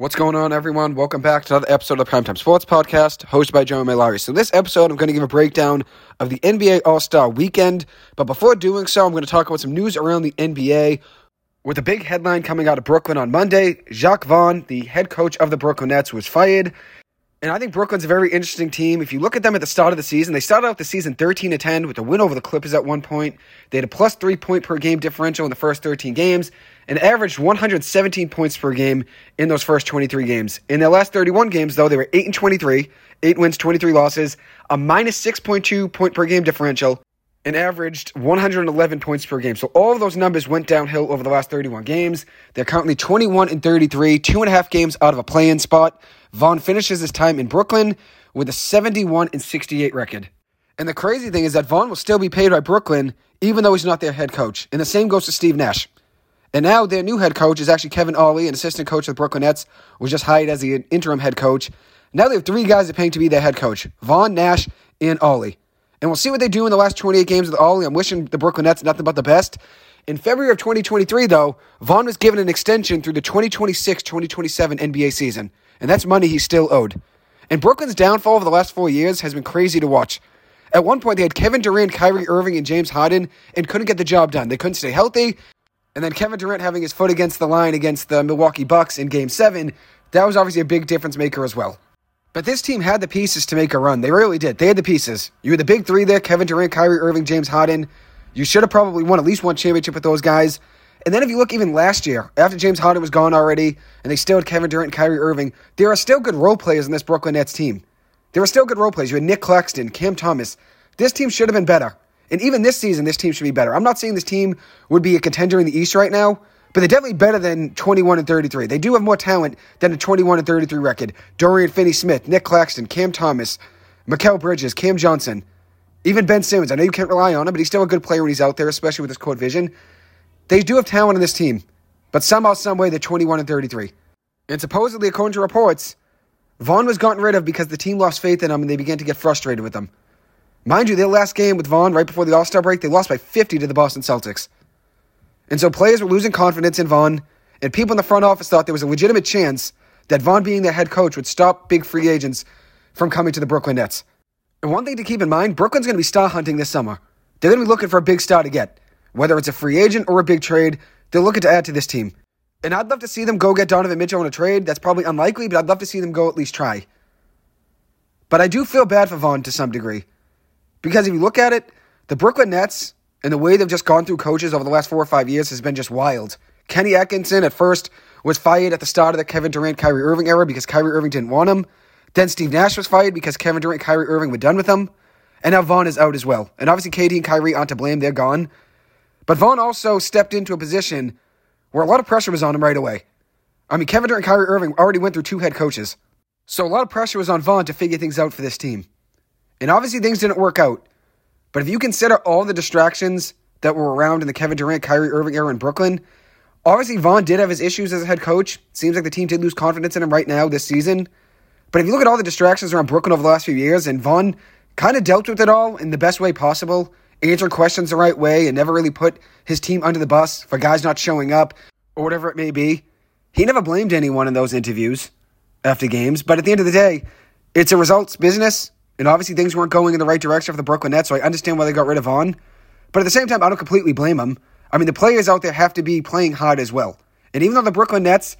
What's going on, everyone? Welcome back to another episode of the Primetime Sports Podcast, hosted by Joe Malari. So, in this episode, I'm going to give a breakdown of the NBA All Star Weekend. But before doing so, I'm going to talk about some news around the NBA. With a big headline coming out of Brooklyn on Monday, Jacque Vaughn, the head coach of the Brooklyn Nets, was fired. And I think Brooklyn's a very interesting team. If you look at them at the start of the season, they started out the season 13 to 10 with a win over the Clippers at one point. They had a plus three point per game differential in the first 13 games and averaged 117 points per game in those first 23 games. In their last 31 games, though, they were 8 and 23, 8 wins, 23 losses, a minus 6.2 point per game differential, and averaged 111 points per game. So all of those numbers went downhill over the last 31 games. They're currently 21 and 33, two and a half games out of a play-in spot. Vaughn finishes his time in Brooklyn with a 71 and 68 record. And the crazy thing is that Vaughn will still be paid by Brooklyn, even though he's not their head coach. And the same goes to Steve Nash. And now their new head coach is actually Kevin Ollie, an assistant coach of the Brooklyn Nets, was just hired as the interim head coach. Now they have three guys they're paying to be their head coach Vaughn, Nash, and Ollie. And we'll see what they do in the last 28 games with Ollie. I'm wishing the Brooklyn Nets nothing but the best. In February of 2023, though, Vaughn was given an extension through the 2026 2027 NBA season, and that's money he's still owed. And Brooklyn's downfall over the last four years has been crazy to watch. At one point, they had Kevin Durant, Kyrie Irving, and James Harden, and couldn't get the job done. They couldn't stay healthy. And then Kevin Durant having his foot against the line against the Milwaukee Bucks in Game 7, that was obviously a big difference maker as well. But this team had the pieces to make a run. They really did. They had the pieces. You had the big three there Kevin Durant, Kyrie Irving, James Harden. You should have probably won at least one championship with those guys. And then if you look even last year, after James Harden was gone already, and they still had Kevin Durant and Kyrie Irving, there are still good role players in this Brooklyn Nets team. There are still good role players. You had Nick Claxton, Cam Thomas. This team should have been better. And even this season, this team should be better. I'm not saying this team would be a contender in the East right now, but they're definitely better than 21 and 33. They do have more talent than a 21 and 33 record. Dorian Finney Smith, Nick Claxton, Cam Thomas, Mikal Bridges, Cam Johnson, even Ben Simmons. I know you can't rely on him, but he's still a good player when he's out there, especially with his court vision. They do have talent in this team, but somehow, someway, they're 21 and 33. And supposedly, according to reports, Vaughn was gotten rid of because the team lost faith in him and they began to get frustrated with him. Mind you, their last game with Vaughn right before the All Star break, they lost by 50 to the Boston Celtics. And so players were losing confidence in Vaughn, and people in the front office thought there was a legitimate chance that Vaughn being the head coach would stop big free agents from coming to the Brooklyn Nets. And one thing to keep in mind Brooklyn's going to be star hunting this summer. They're going to be looking for a big star to get. Whether it's a free agent or a big trade, they're looking to add to this team. And I'd love to see them go get Donovan Mitchell in a trade. That's probably unlikely, but I'd love to see them go at least try. But I do feel bad for Vaughn to some degree. Because if you look at it, the Brooklyn Nets and the way they've just gone through coaches over the last four or five years has been just wild. Kenny Atkinson at first was fired at the start of the Kevin Durant Kyrie Irving era because Kyrie Irving didn't want him. Then Steve Nash was fired because Kevin Durant Kyrie Irving were done with him. And now Vaughn is out as well. And obviously KD and Kyrie aren't to blame, they're gone. But Vaughn also stepped into a position where a lot of pressure was on him right away. I mean, Kevin Durant and Kyrie Irving already went through two head coaches. So a lot of pressure was on Vaughn to figure things out for this team. And obviously things didn't work out. But if you consider all the distractions that were around in the Kevin Durant, Kyrie Irving era in Brooklyn, obviously Vaughn did have his issues as a head coach. Seems like the team did lose confidence in him right now this season. But if you look at all the distractions around Brooklyn over the last few years, and Vaughn kind of dealt with it all in the best way possible, answered questions the right way, and never really put his team under the bus for guys not showing up or whatever it may be. He never blamed anyone in those interviews after games. But at the end of the day, it's a results business. And obviously, things weren't going in the right direction for the Brooklyn Nets, so I understand why they got rid of Vaughn. But at the same time, I don't completely blame them. I mean, the players out there have to be playing hard as well. And even though the Brooklyn Nets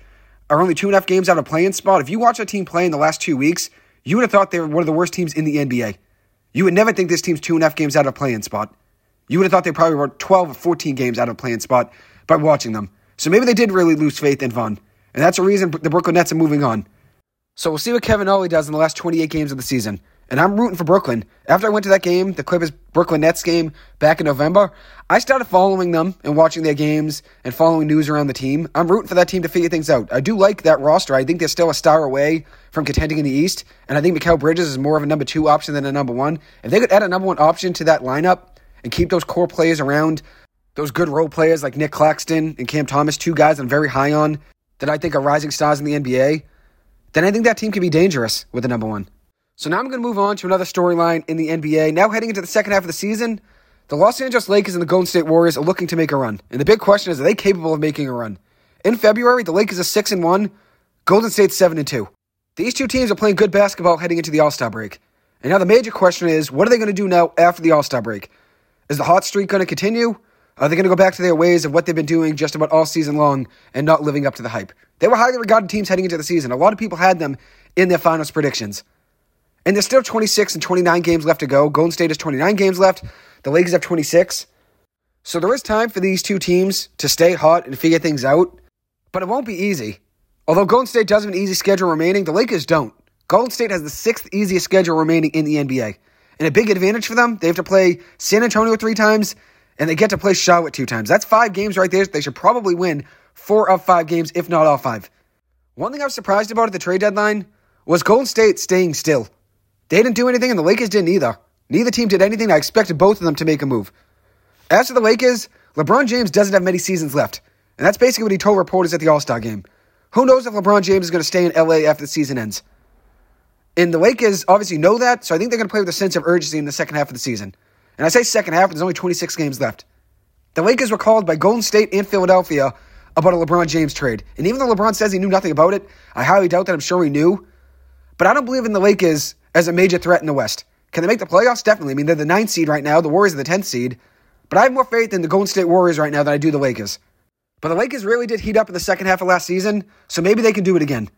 are only two and a half games out of play-in spot, if you watch a team play in the last two weeks, you would have thought they were one of the worst teams in the NBA. You would never think this team's two and a half games out of play-in spot. You would have thought they probably were 12 or 14 games out of play-in spot by watching them. So maybe they did really lose faith in Vaughn. And that's a reason the Brooklyn Nets are moving on. So we'll see what Kevin Ollie does in the last 28 games of the season and I'm rooting for Brooklyn. After I went to that game, the Clippers Brooklyn Nets game back in November, I started following them and watching their games and following news around the team. I'm rooting for that team to figure things out. I do like that roster. I think they're still a star away from contending in the East, and I think Mikal Bridges is more of a number two option than a number one. If they could add a number one option to that lineup and keep those core players around, those good role players like Nick Claxton and Cam Thomas, two guys I'm very high on that I think are rising stars in the NBA, then I think that team could be dangerous with the number one. So now I'm going to move on to another storyline in the NBA. Now heading into the second half of the season, the Los Angeles Lakers and the Golden State Warriors are looking to make a run. And the big question is, are they capable of making a run? In February, the Lakers are 6 and 1, Golden State's 7 and 2. These two teams are playing good basketball heading into the All Star break. And now the major question is what are they going to do now after the All Star break? Is the hot streak going to continue? Are they going to go back to their ways of what they've been doing just about all season long and not living up to the hype? They were highly regarded teams heading into the season. A lot of people had them in their finals predictions. And there's still 26 and 29 games left to go. Golden State has 29 games left. The Lakers have 26. So there is time for these two teams to stay hot and figure things out. But it won't be easy. Although Golden State does have an easy schedule remaining, the Lakers don't. Golden State has the sixth easiest schedule remaining in the NBA. And a big advantage for them, they have to play San Antonio three times, and they get to play Charlotte two times. That's five games right there. They should probably win four of five games, if not all five. One thing I was surprised about at the trade deadline was Golden State staying still. They didn't do anything, and the Lakers didn't either. Neither team did anything. I expected both of them to make a move. As for the Lakers, LeBron James doesn't have many seasons left. And that's basically what he told reporters at the All Star game. Who knows if LeBron James is going to stay in LA after the season ends? And the Lakers obviously know that, so I think they're going to play with a sense of urgency in the second half of the season. And I say second half, there's only 26 games left. The Lakers were called by Golden State and Philadelphia about a LeBron James trade. And even though LeBron says he knew nothing about it, I highly doubt that. I'm sure he knew. But I don't believe in the Lakers as a major threat in the West. Can they make the playoffs? Definitely. I mean, they're the ninth seed right now. The Warriors are the 10th seed. But I have more faith in the Golden State Warriors right now than I do the Lakers. But the Lakers really did heat up in the second half of last season, so maybe they can do it again.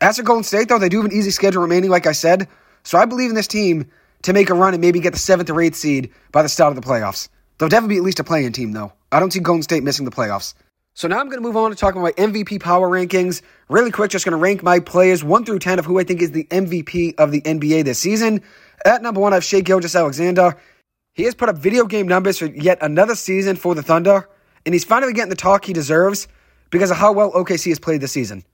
As for Golden State, though, they do have an easy schedule remaining, like I said, so I believe in this team to make a run and maybe get the seventh or eighth seed by the start of the playoffs. They'll definitely be at least a play-in team, though. I don't see Golden State missing the playoffs. So now I'm going to move on to talking about MVP power rankings. Really quick, just going to rank my players 1 through 10 of who I think is the MVP of the NBA this season. At number 1, I have Shai Gilgeous-Alexander. He has put up video game numbers for yet another season for the Thunder, and he's finally getting the talk he deserves because of how well OKC has played this season.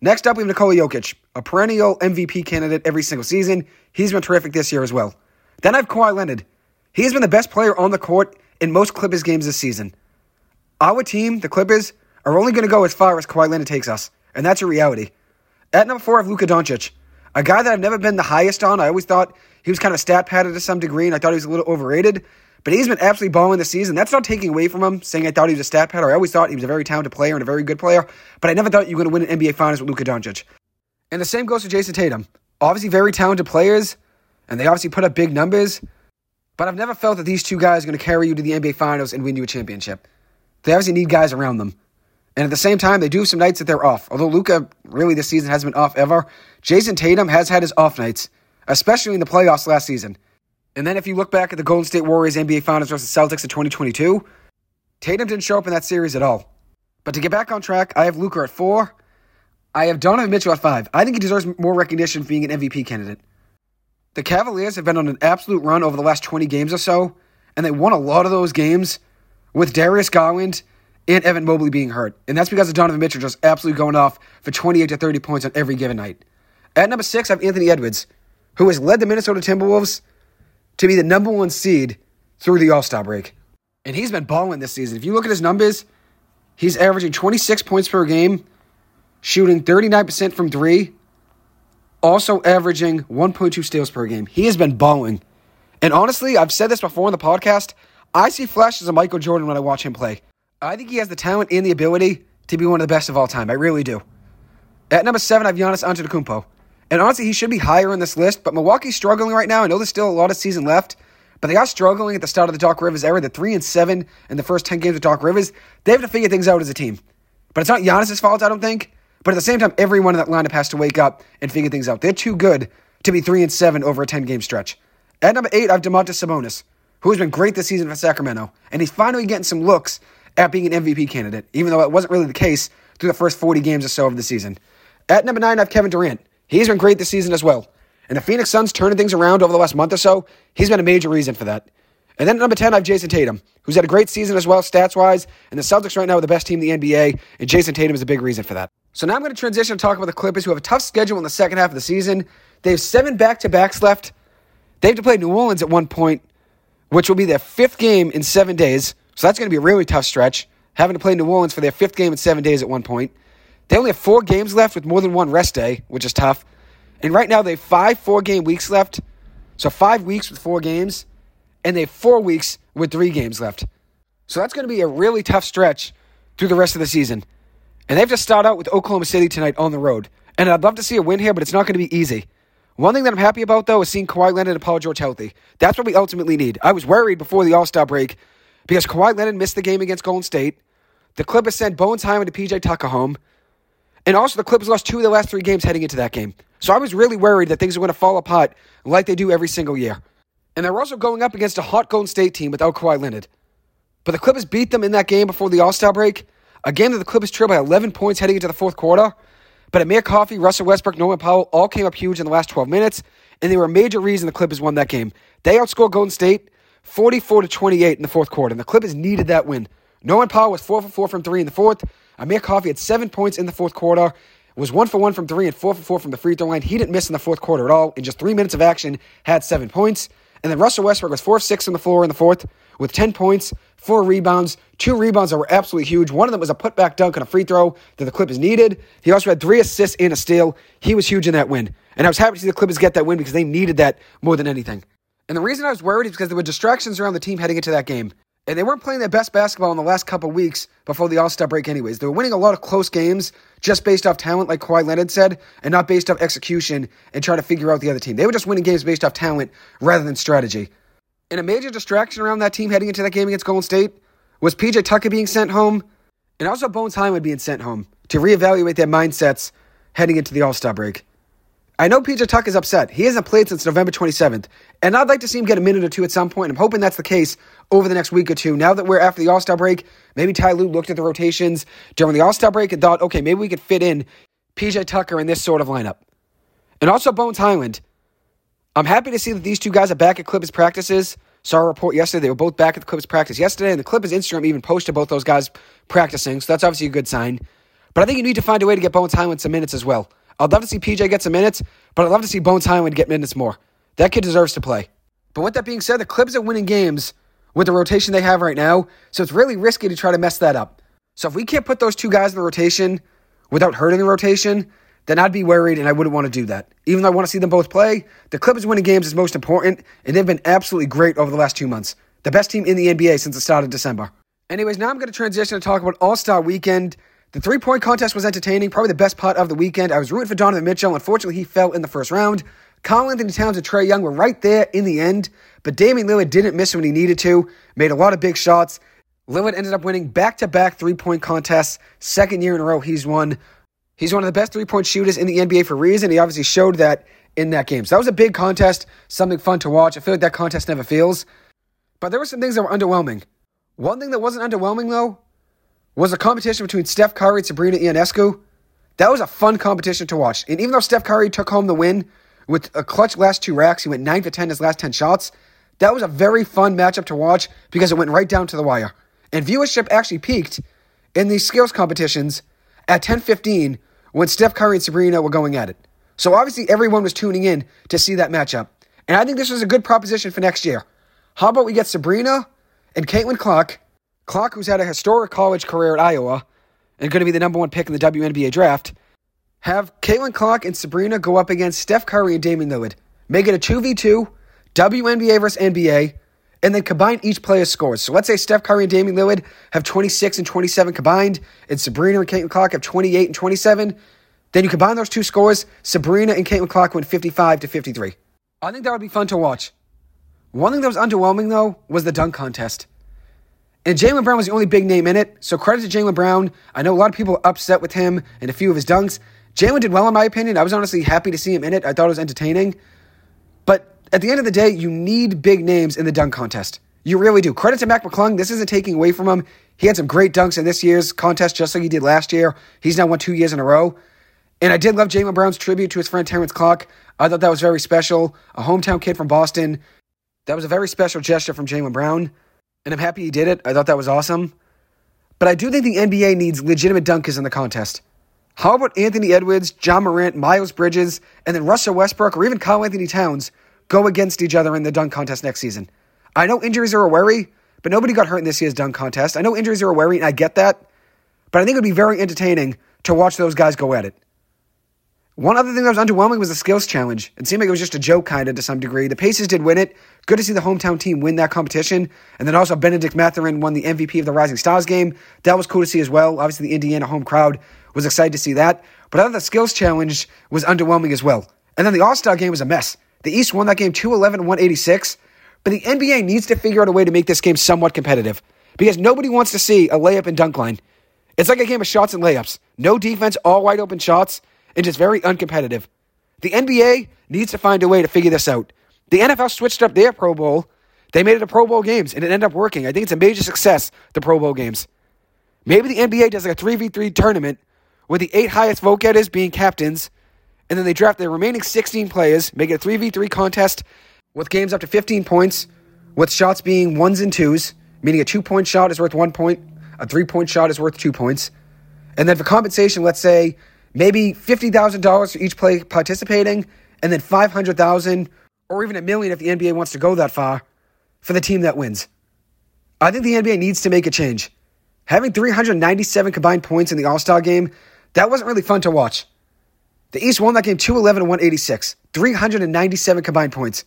Next up, we have Nikola Jokic, a perennial MVP candidate every single season. He's been terrific this year as well. Then I have Kawhi Leonard. He has been the best player on the court in most Clippers games this season. Our team, the Clippers, are only going to go as far as Kawhi Leonard takes us, and that's a reality. At number four, I have Luka Doncic, a guy that I've never been the highest on. I always thought he was kind of stat padded to some degree, and I thought he was a little overrated. But he's been absolutely balling this season. That's not taking away from him, saying I thought he was a stat padder. I always thought he was a very talented player and a very good player, but I never thought you were going to win an NBA Finals with Luka Doncic. And the same goes for Jayson Tatum. Obviously, very talented players, and they obviously put up big numbers, but I've never felt that these two guys are going to carry you to the NBA Finals and win you a championship. They obviously need guys around them. And at the same time, they do have some nights that they're off. Although Luka really this season hasn't been off ever, Jayson Tatum has had his off nights, especially in the playoffs last season. And then if you look back at the Golden State Warriors NBA Finals versus the Celtics in 2022, Tatum didn't show up in that series at all. But to get back on track, I have Luka at four. I have Donovan Mitchell at five. I think he deserves more recognition for being an MVP candidate. The Cavaliers have been on an absolute run over the last 20 games or so, and they won a lot of those games with Darius Garland and Evan Mobley being hurt. And that's because of Donovan Mitchell just absolutely going off for 28 to 30 points on every given night. At number six, I have Anthony Edwards, who has led the Minnesota Timberwolves to be the number one seed through the All Star break. And he's been balling this season. If you look at his numbers, he's averaging 26 points per game, shooting 39% from three, also averaging 1.2 steals per game. He has been balling. And honestly, I've said this before in the podcast. I see flashes of Michael Jordan when I watch him play. I think he has the talent and the ability to be one of the best of all time. I really do. At number seven, I have Giannis Antetokounmpo. And honestly, he should be higher on this list, but Milwaukee's struggling right now. I know there's still a lot of season left, but they are struggling at the start of the Doc Rivers era. The three and seven in the first ten games of Doc Rivers. They have to figure things out as a team. But it's not Giannis's fault, I don't think. But at the same time, everyone in that lineup has to wake up and figure things out. They're too good to be three and seven over a ten game stretch. At number eight, I have Domantas Sabonis, who has been great this season for Sacramento, and he's finally getting some looks at being an MVP candidate, even though it wasn't really the case through the first 40 games or so of the season. At number nine, I have Kevin Durant. He's been great this season as well. And the Phoenix Suns turning things around over the last month or so, he's been a major reason for that. And then at number 10, I have Jayson Tatum, who's had a great season as well, stats wise. And the Celtics right now are the best team in the NBA, and Jayson Tatum is a big reason for that. So now I'm going to transition and talk about the Clippers, who have a tough schedule in the second half of the season. They have seven back to backs left. They have to play New Orleans at one point, which will be their fifth game in seven days. So that's going to be a really tough stretch, having to play New Orleans for their fifth game in seven days at one point. They only have four games left with more than one rest day, which is tough. And right now they have five four game weeks left. So five weeks with four games. And they have four weeks with three games left. So that's going to be a really tough stretch through the rest of the season. And they have to start out with Oklahoma City tonight on the road. And I'd love to see a win here, but it's not going to be easy. One thing that I'm happy about, though, is seeing Kawhi Leonard and Paul George healthy. That's what we ultimately need. I was worried before the All Star break because Kawhi Leonard missed the game against Golden State. The Clippers sent Bones Hyland to PJ Tucker home. And also, the Clippers lost two of the last three games heading into that game. So I was really worried that things were going to fall apart like they do every single year. And they're also going up against a hot Golden State team without Kawhi Leonard. But the Clippers beat them in that game before the All Star break. A game that the Clippers trailed by 11 points heading into the fourth quarter. But Amir Coffey, Russell Westbrook, Norman Powell all came up huge in the last 12 minutes, and they were a major reason the Clippers won that game. They outscored Golden State 44 to 28 in the fourth quarter, and the Clippers needed that win. Norman Powell was 4 for 4 from 3 in the fourth. Amir Coffey had 7 points in the fourth quarter, was 1 for 1 from 3 and 4 for 4 from the free throw line. He didn't miss in the fourth quarter at all. In just 3 minutes of action, had 7 points. And then Russell Westbrook was 4 6 on the floor in the fourth with 10 points, 4 rebounds, 2 rebounds that were absolutely huge. One of them was a putback dunk on a free throw that the Clippers needed. He also had 3 assists and a steal. He was huge in that win. And I was happy to see the Clippers get that win because they needed that more than anything. And the reason I was worried is because there were distractions around the team heading into that game. And they weren't playing their best basketball in the last couple weeks before the All Star break, anyways. They were winning a lot of close games just based off talent, like Kawhi Leonard said, and not based off execution and trying to figure out the other team. They were just winning games based off talent rather than strategy. And a major distraction around that team heading into that game against Golden State was PJ Tucker being sent home and also Bones Hyland being sent home to reevaluate their mindsets heading into the All Star break. I know PJ Tuck is upset. He hasn't played since November 27th, and I'd like to see him get a minute or two at some point. I'm hoping that's the case over the next week or two. Now that we're after the All Star break, maybe Ty Lue looked at the rotations during the All Star break and thought, okay, maybe we could fit in PJ Tucker in this sort of lineup. And also Bones Hyland. I'm happy to see that these two guys are back at Clippers practices. Saw a report yesterday. They were both back at the Clippers practice yesterday, and the Clippers Instagram even posted both those guys practicing, so that's obviously a good sign. But I think you need to find a way to get Bones Hyland some minutes as well. I'd love to see PJ get some minutes, but I'd love to see Bones Hyland get minutes more. That kid deserves to play. But with that being said, the Clippers are winning games with the rotation they have right now, so it's really risky to try to mess that up. So if we can't put those two guys in the rotation without hurting the rotation, then I'd be worried and I wouldn't want to do that. Even though I want to see them both play, the Clippers winning games is most important, and they've been absolutely great over the last two months. The best team in the NBA since the start of December. Anyways, now I'm going to transition to talk about All Star Weekend. The three point contest was entertaining, probably the best part of the weekend. I was rooting for Donovan Mitchell. Unfortunately, he fell in the first round. Karl-Anthony Towns and Trae Young were right there in the end, but Damian Lillard didn't miss when he needed to, made a lot of big shots. Lillard ended up winning back to back three point contests. Second year in a row, he's won. He's one of the best three point shooters in the NBA for a reason. He obviously showed that in that game. So that was a big contest, something fun to watch. I feel like that contest never feels. But there were some things that were underwhelming. One thing that wasn't underwhelming, though, was a competition between Steph Curry and Sabrina Ionescu. That was a fun competition to watch. And even though Steph Curry took home the win with a clutch last two racks, he went 9 for 10 his last 10 shots. That was a very fun matchup to watch because it went right down to the wire. And viewership actually peaked in these skills competitions at 10:15 when Steph Curry and Sabrina were going at it. So obviously everyone was tuning in to see that matchup. And I think this was a good proposition for next year. How about we get Sabrina and Caitlin Clark, Clark who's had a historic college career at Iowa and going to be the number one pick in the WNBA draft, have Caitlin Clark and Sabrina go up against Steph Curry and Damian Lillard. Make it a 2v2, WNBA versus NBA, and then combine each player's scores. So let's say Steph Curry and Damian Lillard have 26 and 27 combined, and Sabrina and Caitlin Clark have 28 and 27. Then you combine those two scores, Sabrina and Caitlin Clark went 55 to 53. I think that would be fun to watch. One thing that was underwhelming, though, was the dunk contest. And Jaylen Brown was the only big name in it, so credit to Jaylen Brown. I know a lot of people upset with him and a few of his dunks. Jaylen did well, in my opinion. I was honestly happy to see him in it. I thought it was entertaining. But at the end of the day, you need big names in the dunk contest. You really do. Credit to Mac McClung. This isn't taking away from him. He had some great dunks in this year's contest, just like he did last year. He's now won two years in a row. And I did love Jaylen Brown's tribute to his friend Terrence Clarke. I thought that was very special. A hometown kid from Boston. That was a very special gesture from Jaylen Brown. And I'm happy he did it. I thought that was awesome. But I do think the NBA needs legitimate dunkers in the contest. How about Anthony Edwards, Ja Morant, Miles Bridges, and then Russell Westbrook, or even Karl-Anthony Towns go against each other in the dunk contest next season? I know injuries are a worry, but nobody got hurt in this year's dunk contest. I know injuries are a worry, and I get that. But I think it would be very entertaining to watch those guys go at it. One other thing that was underwhelming was the skills challenge. It seemed like it was just a joke, kind of, to some degree. The Pacers did win it. Good to see the hometown team win that competition. And then also Bennedict Mathurin won the MVP of the Rising Stars game. That was cool to see as well. Obviously, the Indiana home crowd was excited to see that. But other the skills challenge was underwhelming as well. And then the All Star game was a mess. The East won that game 211 186. But the NBA needs to figure out a way to make this game somewhat competitive because nobody wants to see a layup and dunk line. It's like a game of shots and layups. No defense, all wide open shots, and just very uncompetitive. The NBA needs to find a way to figure this out. The NFL switched up their Pro Bowl. They made it a Pro Bowl games, and it ended up working. I think it's a major success, the Pro Bowl games. Maybe the NBA does like a 3v3 tournament with the eight highest vote getters being captains, and then they draft the remaining 16 players, make it a 3v3 contest with games up to 15 points, with shots being ones and twos, meaning a two point shot is worth one point, a three point shot is worth two points. And then for compensation, let's say maybe $50,000 for each play participating, and then 500000 or even a million if the NBA wants to go that far for the team that wins. I think the NBA needs to make a change. Having 397 combined points in the All Star game, that wasn't really fun to watch. The East won that game 211 186, 397 combined points.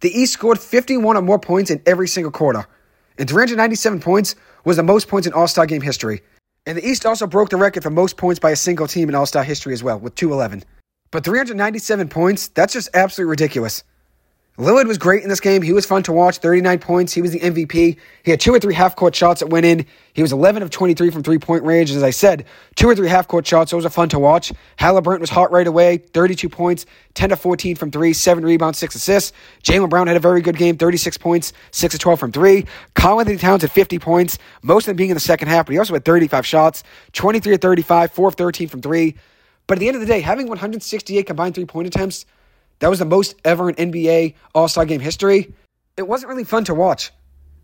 The East scored 51 or more points in every single quarter, and 397 points was the most points in All Star game history. And the East also broke the record for most points by a single team in All Star history as well, with 211. But 397 points, that's just absolutely ridiculous. Lillard was great in this game. He was fun to watch. 39 points. He was the MVP. He had two or three half court shots that went in. He was 11 of 23 from three point range. As I said, two or three half court shots. Those are fun to watch. Halliburton was hot right away. 32 points, 10 to 14 from three, seven rebounds, six assists. Jaylen Brown had a very good game. 36 points, six to 12 from three. Karl-Anthony Towns had 50 points, most of them being in the second half, but he also had 35 shots, 23 of 35, four of 13 from three. But at the end of the day, having 168 combined three point attempts, that was the most ever in NBA All Star game history. It wasn't really fun to watch.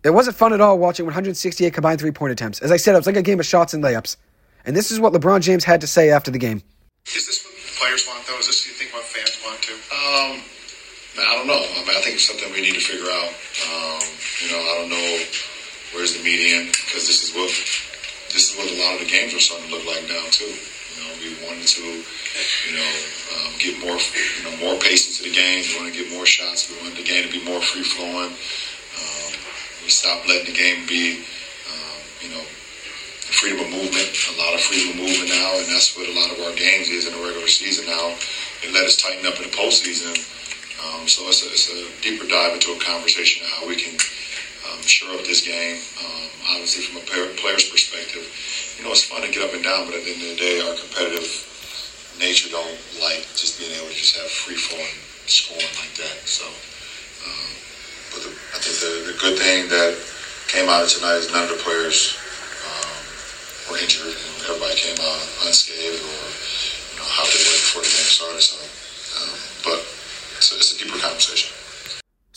It wasn't fun at all watching 168 combined three point attempts. As I said, it was like a game of shots and layups. And this is what LeBron James had to say after the game. Is this what players want, though? Is this what you think what fans want too? Um, I don't know. I mean, I think it's something we need to figure out. Um, you know, I don't know where's the median because this is what this is what a lot of the games are starting to look like now too. We wanted to, you know, um, get more, you know, more pace into the game. We wanted to get more shots. We wanted the game to be more free flowing. Um, we stopped letting the game be, um, you know, freedom of movement. A lot of freedom of movement now, and that's what a lot of our games is in the regular season now. It let us tighten up in the postseason. Um, so it's a, it's a deeper dive into a conversation of how we can um, shore up this game. Um, obviously, from a player's perspective, you know, it's fun to get up and down, but at the end of the day, our competitive nature don't like just being able to just have free flowing scoring like that. So, um, but the, I think the, the, good thing that came out of tonight is none of the players um, were injured. Everybody came out unscathed or you know how they were before the game started. So, um, but it's it's a deeper conversation.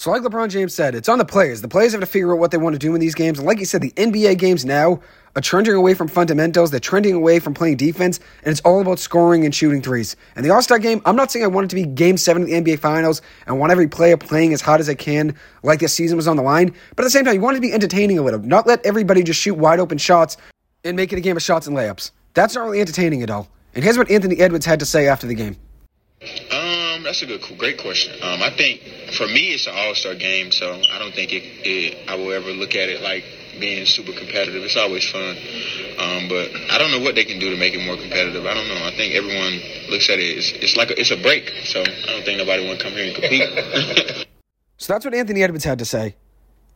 So, like LeBron James said, it's on the players. The players have to figure out what they want to do in these games. And like you said, the NBA games now are trending away from fundamentals. They're trending away from playing defense, and it's all about scoring and shooting threes. And the All Star game, I'm not saying I want it to be game seven of the NBA Finals and want every player playing as hard as they can, like this season was on the line. But at the same time, you want it to be entertaining a little, not let everybody just shoot wide open shots and make it a game of shots and layups. That's not really entertaining at all. And here's what Anthony Edwards had to say after the game. Uh, Um, that's a good, great question. Um, I think for me, it's an All Star game, so I don't think it, it. I will ever look at it like being super competitive. It's always fun, um, but I don't know what they can do to make it more competitive. I don't know. I think everyone looks at it. It's, it's like a, it's a break, so I don't think nobody want to come here and compete. so that's what Anthony Edwards had to say.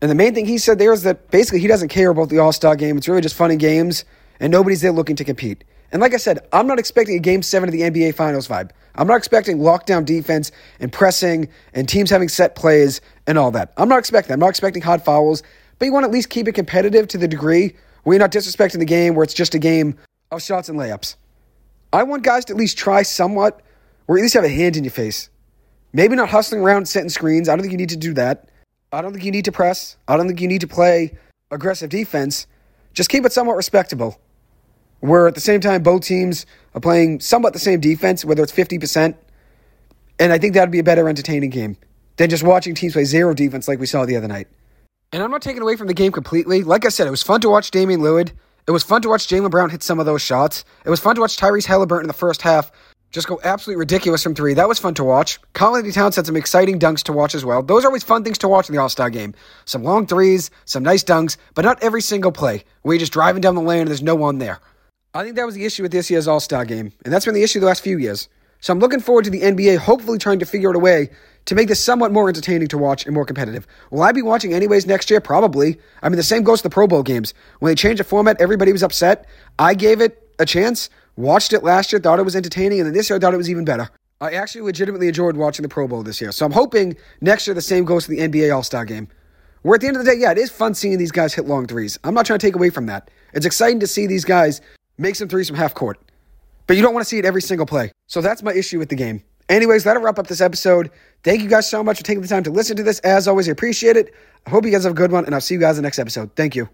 And the main thing he said there is that basically he doesn't care about the All Star game. It's really just fun and games, and nobody's there looking to compete. And like I said, I'm not expecting a game seven of the NBA Finals vibe. I'm not expecting lockdown defense and pressing and teams having set plays and all that. I'm not expecting that. I'm not expecting hard fouls, but you want to at least keep it competitive to the degree where you're not disrespecting the game, where it's just a game of shots and layups. I want guys to at least try somewhat, or at least have a hand in your face. Maybe not hustling around setting screens. I don't think you need to do that. I don't think you need to press. I don't think you need to play aggressive defense. Just keep it somewhat respectable where at the same time both teams are playing somewhat the same defense, whether it's 50%. And I think that would be a better entertaining game than just watching teams play zero defense like we saw the other night. And I'm not taking away from the game completely. Like I said, it was fun to watch Damian Lillard. It was fun to watch Jaylen Brown hit some of those shots. It was fun to watch Tyrese Halliburton in the first half just go absolutely ridiculous from three. That was fun to watch. Karl-Anthony Towns had some exciting dunks to watch as well. Those are always fun things to watch in the All Star game. Some long threes, some nice dunks, but not every single play where you're just driving down the lane and there's no one there. I think that was the issue with this year's All Star game, and that's been the issue the last few years. So I'm looking forward to the NBA hopefully trying to figure out a way to make this somewhat more entertaining to watch and more competitive. Will I be watching anyways next year? Probably. I mean, the same goes to the Pro Bowl games. When they changed the format, everybody was upset. I gave it a chance. Watched it last year, thought it was entertaining, and then this year I thought it was even better. I actually legitimately enjoyed watching the Pro Bowl this year. So I'm hoping next year the same goes to the NBA All Star game. Where at the end of the day, yeah, it is fun seeing these guys hit long threes. I'm not trying to take away from that. It's exciting to see these guys make some threes from half court. But you don't want to see it every single play. So that's my issue with the game. Anyways, that'll wrap up this episode. Thank you guys so much for taking the time to listen to this. As always, I appreciate it. I hope you guys have a good one, and I'll see you guys in the next episode. Thank you.